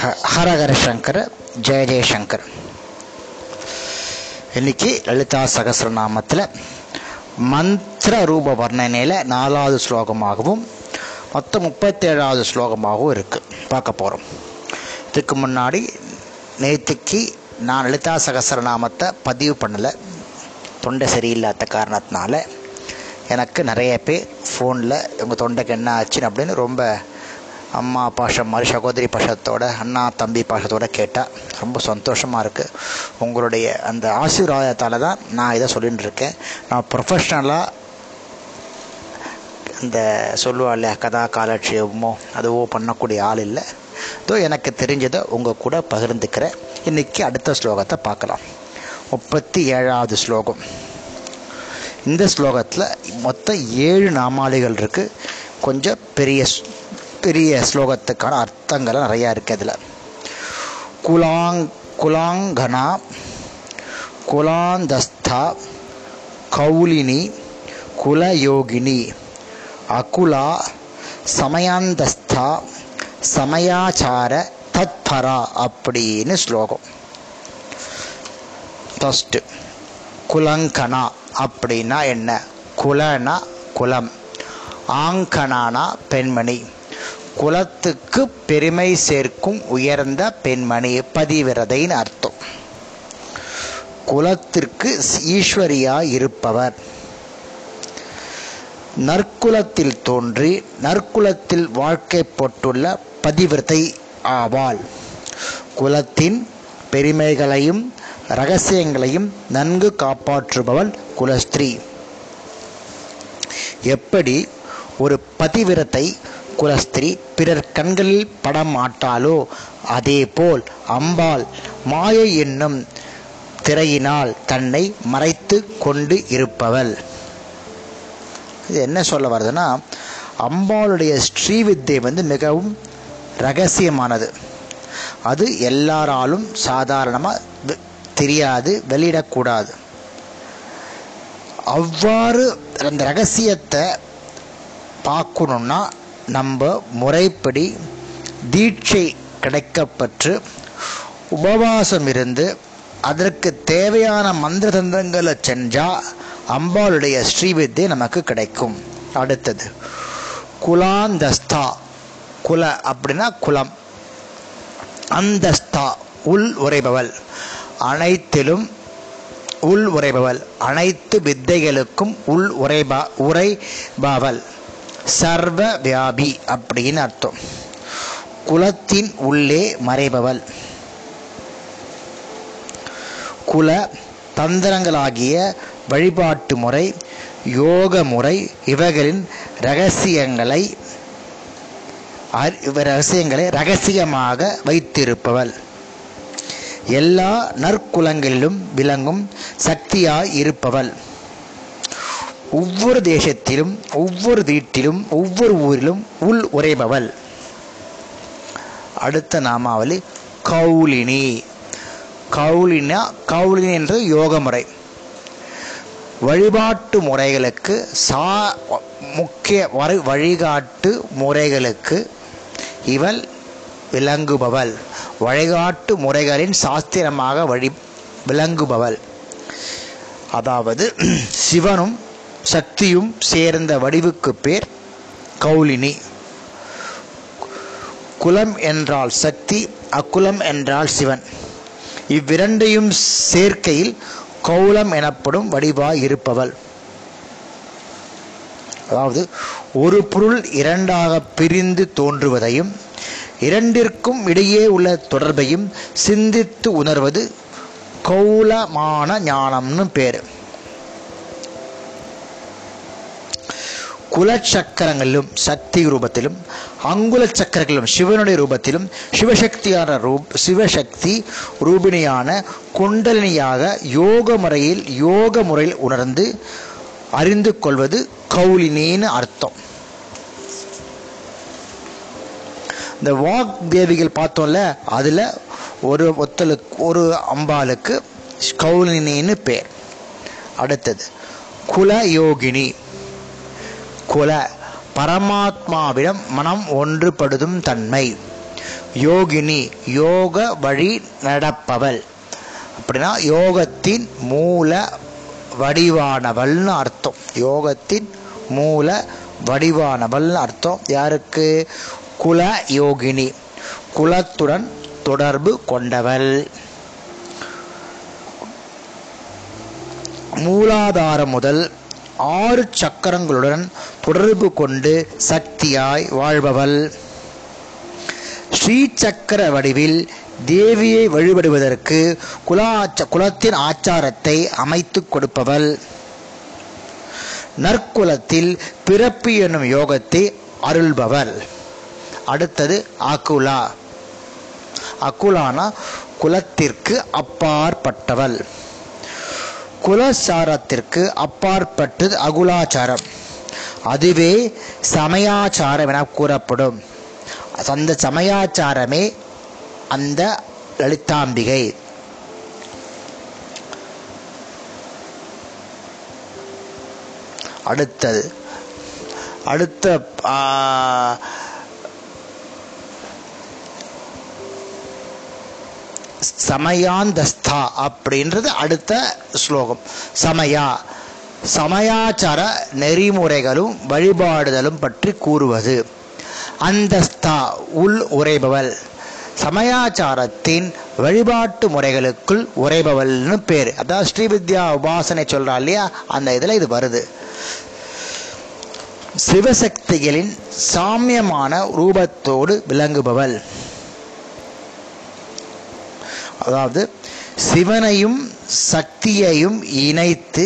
ஹ- ஹரஹர சங்கர் ஜெய ஜெயசங்கர் இன்னைக்கு லலிதா சகசிரநாமத்தில் மந்திர ரூப வர்ணனையில் நாலாவது ஸ்லோகமாகவும் மொத்தம் முப்பத்தேழாவது ஸ்லோகமாகவும் இருக்குது பார்க்க போகிறோம் இதுக்கு முன்னாடி நேற்றுக்கு நான் லலிதா சகசிரநாமத்தை பதிவு பண்ணலை. தொண்டை சரியில்லாத காரணத்தினால எனக்கு நிறைய பேர் ஃபோனில் உங்கள் தொண்டைக்கு என்ன ஆச்சுன்னு அப்படின்னு ரொம்ப அம்மா பாஷம் மாதிரி சகோதரி பாஷத்தோட அண்ணா தம்பி பாஷத்தோட கேட்டால் ரொம்ப சந்தோஷமாக இருக்குது உங்களுடைய அந்த ஆசீர்வாதத்தால் தான் நான் இதை சொல்லிகிட்டு இருக்கேன். நான் ப்ரொஃபஷ்னலாக இந்த சொல்லுவா இல்லையா கதா காலட்சேபமோ அதுவோ பண்ணக்கூடிய ஆள் இல்லை. இதோ எனக்கு தெரிஞ்சதை உங்கள் கூட பகிர்ந்துக்கிறேன். இன்றைக்கி அடுத்த ஸ்லோகத்தை பார்க்கலாம். முப்பத்தி ஏழாவது ஸ்லோகம். இந்த ஸ்லோகத்தில் மொத்தம் ஏழு நாமாளிகள் இருக்குது கொஞ்சம் பெரிய ஸ்- பெரிய ஸ்லோகத்துக்கான அர்த்தங்கள் நிறையா இருக்குது அதில். குலாங் குலாங்கனா குலாந்தஸ்தா கௌலினி குலயோகினி அகுலா சமயாந்தஸ்தா சமயாச்சார தத்பரா அப்படின்னு ஸ்லோகம். ஃபஸ்ட்டு குலங்கனா அப்படின்னா என்ன? குலனா குலம். ஆங்கனானா பெண்மணி. குலத்துக்கு பெருமை சேர்க்கும் உயர்ந்த பெண்மணி பதிவிரதைன்னு அர்த்தம். குலத்திற்கு ஈஸ்வரியா இருப்பவர். நற்குலத்தில் தோன்றி நற்குலத்தில் வாழ்க்கைப்பட்டுள்ள பதிவிரதை ஆவாள். குலத்தின் பெருமைகளையும் ரகசியங்களையும் நன்கு காப்பாற்றுபவள் குலஸ்திரீ. எப்படி ஒரு பதிவிரத்தை குலஸ்திரீ பிறர் கண்களில் படமாட்டாளோ அதேபோல் அம்பாள் மாயை என்னும் திரையினால் தன்னை மறைத்து கொண்டு இருப்பவள். இது என்ன சொல்ல வருதுன்னா அம்பாளுடைய ஸ்ரீவித்தை வந்து மிகவும் ரகசியமானது. அது எல்லாராலும் சாதாரணமாக தெரியாது வெளியிடக்கூடாது. அவ்வாறு அந்த ரகசியத்தை பார்க்கணுன்னா நம்ம முறைப்படி தீட்சை கிடைக்கப்பற்று உபவாசம் இருந்து அதற்கு தேவையான மந்திர தந்திரங்களை செஞ்சால் அம்பாளுடைய ஸ்ரீவித்தை நமக்கு கிடைக்கும். அடுத்தது குலாந்தஸ்தா குல அப்படின்னா குலம். அந்தஸ்தா உள் உரைபவள் அனைத்திலும் உள் உரைபவள் அனைத்து வித்தைகளுக்கும் உள் உரைபா உரைபாவல் சர்வ வியாபி அப்படின்னு அர்த்தம். குலத்தின் உள்ளே மறைபவள். குல தந்திரங்களாகிய வழிபாட்டு முறை யோக முறை இவைகளின் ரகசியங்களை இவ ரகசியங்களை ரகசியமாக வைத்திருப்பவள். எல்லா நற்குலங்களிலும் விளங்கும் சக்தியாய் இருப்பவள். ஒவ்வொரு தேசத்திலும் ஒவ்வொரு வீட்டிலும் ஒவ்வொரு ஊரிலும் உள் உரைபவள் அடுத்த நாமாவளி கௌலினி. கௌலினா கௌலினி என்ற யோக முறை வழிபாட்டு முறைகளுக்கு சா முக்கிய வழிகாட்டு முறைகளுக்கு இவள் விளங்குபவள். வழிகாட்டு முறைகளின் சாஸ்திரமாக வழி விளங்குபவள். அதாவது சிவனும் சக்தியும் சேர்ந்த வடிவுக்கு பேர் கௌலினி. குலம் என்றால் சக்தி அக்குலம் என்றால் சிவன். இவ்விரண்டையும் சேர்க்கையில் கௌலம் எனப்படும் வடிவாய் இருப்பவள். அதாவது ஒரு பொருள் இரண்டாக பிரிந்து தோன்றுவதையும் இரண்டிற்கும் இடையே உள்ள தொடர்பையும் சிந்தித்து உணர்வது கௌலமான ஞானம்னு பேர். குலச்சக்கரங்களிலும் சக்தி ரூபத்திலும் அங்குல சக்கரங்களிலும் சிவனுடைய ரூபத்திலும் சிவசக்தியான ரூப் சிவசக்தி ரூபிணியான குண்டலினியாக யோக முறையில் யோக முறையில் உணர்ந்து அறிந்து கொள்வது கௌலினின்னு அர்த்தம். இந்த வாக் தேவிகள் பார்த்தோம்ல அதில் ஒரு ஒத்தலுக்கு ஒரு அம்பாளுக்கு கௌலினின்னு பேர். அடுத்தது குல யோகினி. குல பரமாத்மாவிடம் மனம் ஒன்றுபடுதும் தன்மை. யோகினி யோக வழி நடப்பவள். அப்படின்னா யோகத்தின் மூல வடிவானவள்னு அர்த்தம். யோகத்தின் மூல வடிவானவள்னு அர்த்தம். யாருக்கு? குல யோகினி குலத்துடன் தொடர்பு கொண்டவள். மூலாதாரம் முதல் ஆறு சக்கரங்களுடன் தொடர்பு கொண்டு சக்தியாய் வாழ்பவள். ஸ்ரீசக்கர வடிவில் தேவியை வழிபடுவதற்கு குலாச்ச குலத்தின் ஆச்சாரத்தை அமைத்து கொடுப்பவள். நற்குலத்தில் பிறப்பு என்னும் யோகத்தை அருள்பவள். அடுத்தது அகுலா அகுலானா குலத்திற்கு அப்பாற்பட்டவள். குலசாரத்திற்கு அப்பாற்பட்டது அகுலாச்சாரம். அதுவே சமயாச்சாரம் என கூறப்படும். அந்த சமயாச்சாரமே அந்த லலிதாம்பிகை. அடுத்தது அடுத்த சமயாந்தஸ்தா அப்படின்றது அடுத்த ஸ்லோகம். சமயா சமயாச்சார நெறிமுறைகளும் வழிபாடுதலும் பற்றி கூறுவது. அந்தஸ்தா உள் உரைபவள் சமயாச்சாரத்தின் வழிபாட்டு முறைகளுக்குள் உரைபவள்னு பேர். அதாவது ஸ்ரீவித்யா உபாசனை சொல்கிறா இல்லையா? அந்த இதில் இது வருது. சிவசக்திகளின் சாமியமான ரூபத்தோடு விளங்குபவள். அதாவது சிவனையும் சக்தியையும் இணைத்து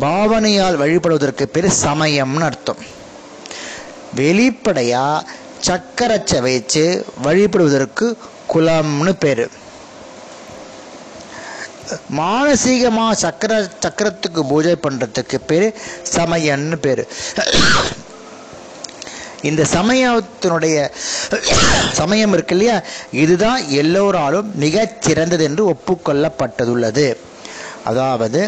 பாவனையால் வழிபடுவதற்கு பேர் சமயம்னு அர்த்தம். வெளிப்படையா சக்கரச்சை வச்சு வழிபடுவதற்கு குலம்னு பேரு. மானசீகமா சக்கர சக்கரத்துக்கு பூஜை பண்றதுக்கு பேரு சமயம்னு பேரு. இந்த சமயத்தினுடைய சமயம் இருக்கு இல்லையா? இதுதான் எல்லோராலும் மிகச் சிறந்தது என்று ஒப்புக்கொள்ளப்பட்டதுள்ளது. அதாவது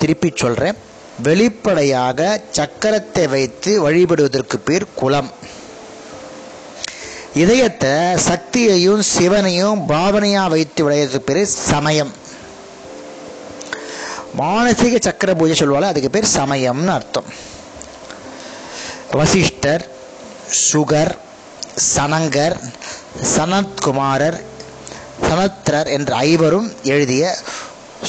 திருப்பி சொல்கிறேன் வெளிப்படையாக சக்கரத்தை வைத்து வழிபடுவதற்கு பேர் குலம் இதயத்தை சக்தியையும் சிவனையும் பாவனையாக வைத்து விளையாடுறதுக்கு பேர் சமயம். மானசீக சக்கர பூஜை சொல்வாள் அதுக்கு பேர் சமயம்னு அர்த்தம். வசிஷ்டர் சுகர் சனங்கர் சனத்குமாரர் சனத்ரர் என்ற ஐவரும் எழுதிய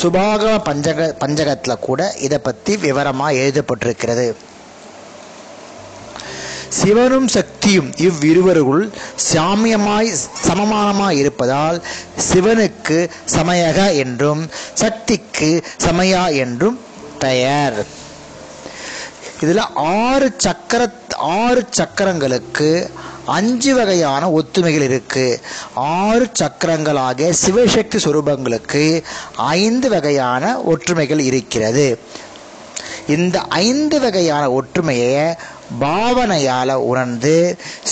சுபாகம பஞ்சக பஞ்சகத்தில் கூட இதை பற்றி விவரமாக எழுதப்பட்டிருக்கிறது. சிவனும் சக்தியும் இவ்விருவருக்குள் சாமியமாய் சமமானமாய் இருப்பதால் சிவனுக்கு சமயக என்றும் சக்திக்கு சமயா என்றும் பெயர். இதில் ஆறு சக்கர ஆறு சக்கரங்களுக்கு அஞ்சு வகையான ஒத்துமைகள் இருக்கு. ஆறு சக்கரங்களாக சிவசக்தி சுரூபங்களுக்கு ஐந்து வகையான ஒற்றுமைகள் இருக்கிறது. இந்த ஐந்து வகையான ஒற்றுமையை பாவனையால் உணர்ந்து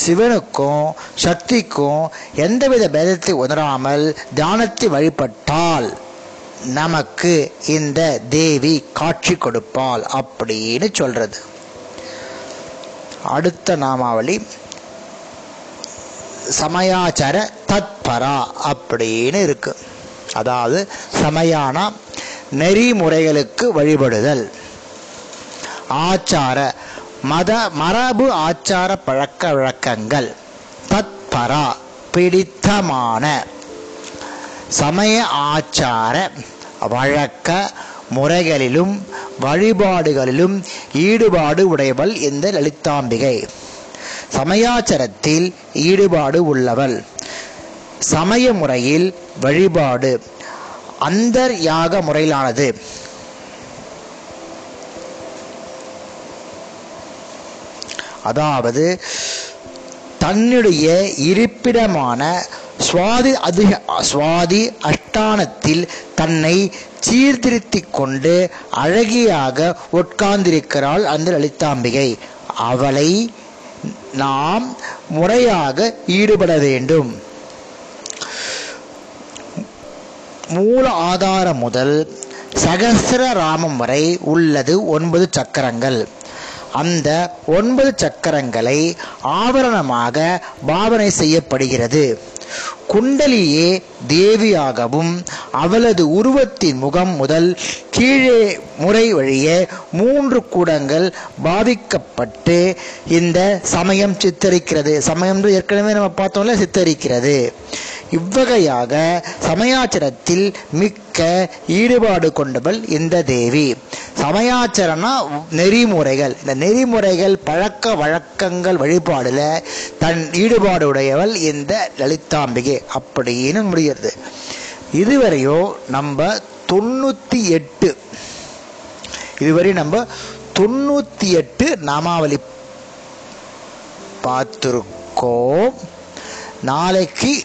சிவனுக்கும் சக்திக்கும் எந்தவித பேதத்தை உணராமல் தியானத்தை வழிபட்டால் நமக்கு இந்த தேவி காட்சி கொடுப்பாள் அப்படின்னு சொல்றது. அடுத்த நாமாவளி சமயாச்சார தத்பரா அப்படின்னு இருக்கு. அதாவது சமயானா நெறிமுறைகளுக்கு வழிபடுதல். ஆச்சார மத மரபு ஆச்சார பழக்க வழக்கங்கள். தத்பரா பிடித்தமான சமய ஆச்சார வழக்க முறைகளிலும் வழிபாடுகளிலும் ஈடுபாடு உடையவள் இந்த லலிதாம்பிகை. சமயாச்சாரத்தில் ஈடுபாடு உள்ளவள். சமய முறையில் வழிபாடு. அந்தர் யாக முறையிலானது. அதாவது தன்னுடைய இருப்பிடமான சுவாதி அதிக சுவாதி அஷ்டானத்தில் தன்னை சீர்திருத்திக் கொண்டு அழகியாக உட்கார்ந்திருக்கிறாள் அந்த லலிதாம்பிகை. அவளை நாம் முறையாக ஈடுபட வேண்டும். மூல ஆதாரம் முதல் சகசிரராமம் வரை உள்ளது ஒன்பது சக்கரங்கள். அந்த ஒன்பது சக்கரங்களை ஆபரணமாக பாவனை செய்யப்படுகிறது. குண்டலியே தேவியாகவும் அவளது உருவத்தின் முகம் முதல் கீழே முறை வழிய மூன்று கூடங்கள் பாவிக்கப்பட்டு இந்த சமயம் சித்தரிக்கிறது. சமயம் ஏற்கனவே நம்ம பார்த்தோம்ல சித்தரிக்கிறது. இவ்வகையாக சமயாச்சாரத்தில் மிக்க ஈடுபாடு கொண்டவள் இந்த தேவி. சமயாச்சாரம்னா நெறிமுறைகள். இந்த நெறிமுறைகள் பழக்க வழக்கங்கள் வழிபாடுல தன் ஈடுபாடு உடையவள் இந்த லலிதாம்பிகை அப்படின்னு முடிகிறது. இதுவரையோ நம்ம தொண்ணூற்றி எட்டு இதுவரை நம்ம தொண்ணூற்றி எட்டு நாமாவளி பார்த்துருக்கோம். நாளைக்கு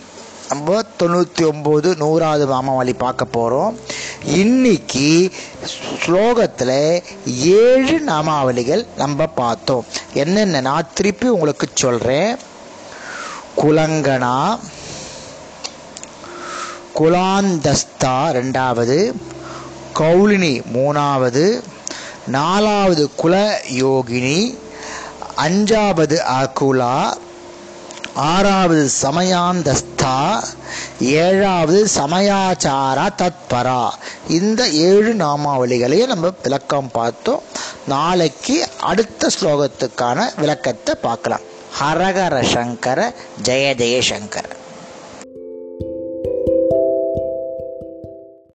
நம்ம தொண்ணூற்றி ஒம்பது நூறாவது நாமாவளி பார்க்க போகிறோம் இன்னைக்கு ஸ்லோகத்தில் ஏழு நாமாவளிகள் நம்ம பார்த்தோம். என்னென்ன நான் திருப்பி உங்களுக்கு சொல்கிறேன் குலங்கனா குலாந்தஸ்தா ரெண்டாவது கௌலினி மூணாவது நாலாவது குல யோகினி அஞ்சாவது அகுலா ஆறாவது சமயாந்தஸ்தா ஏழாவது சமயாச்சாரா தத்பரா. இந்த ஏழு நாமாவளிகளையும் நம்ம விளக்கம் பார்த்தோம். நாளைக்கு அடுத்த ஸ்லோகத்துக்கான விளக்கத்தை பார்க்கலாம். ஹரஹர சங்கர ஜெய ஜெயசங்கர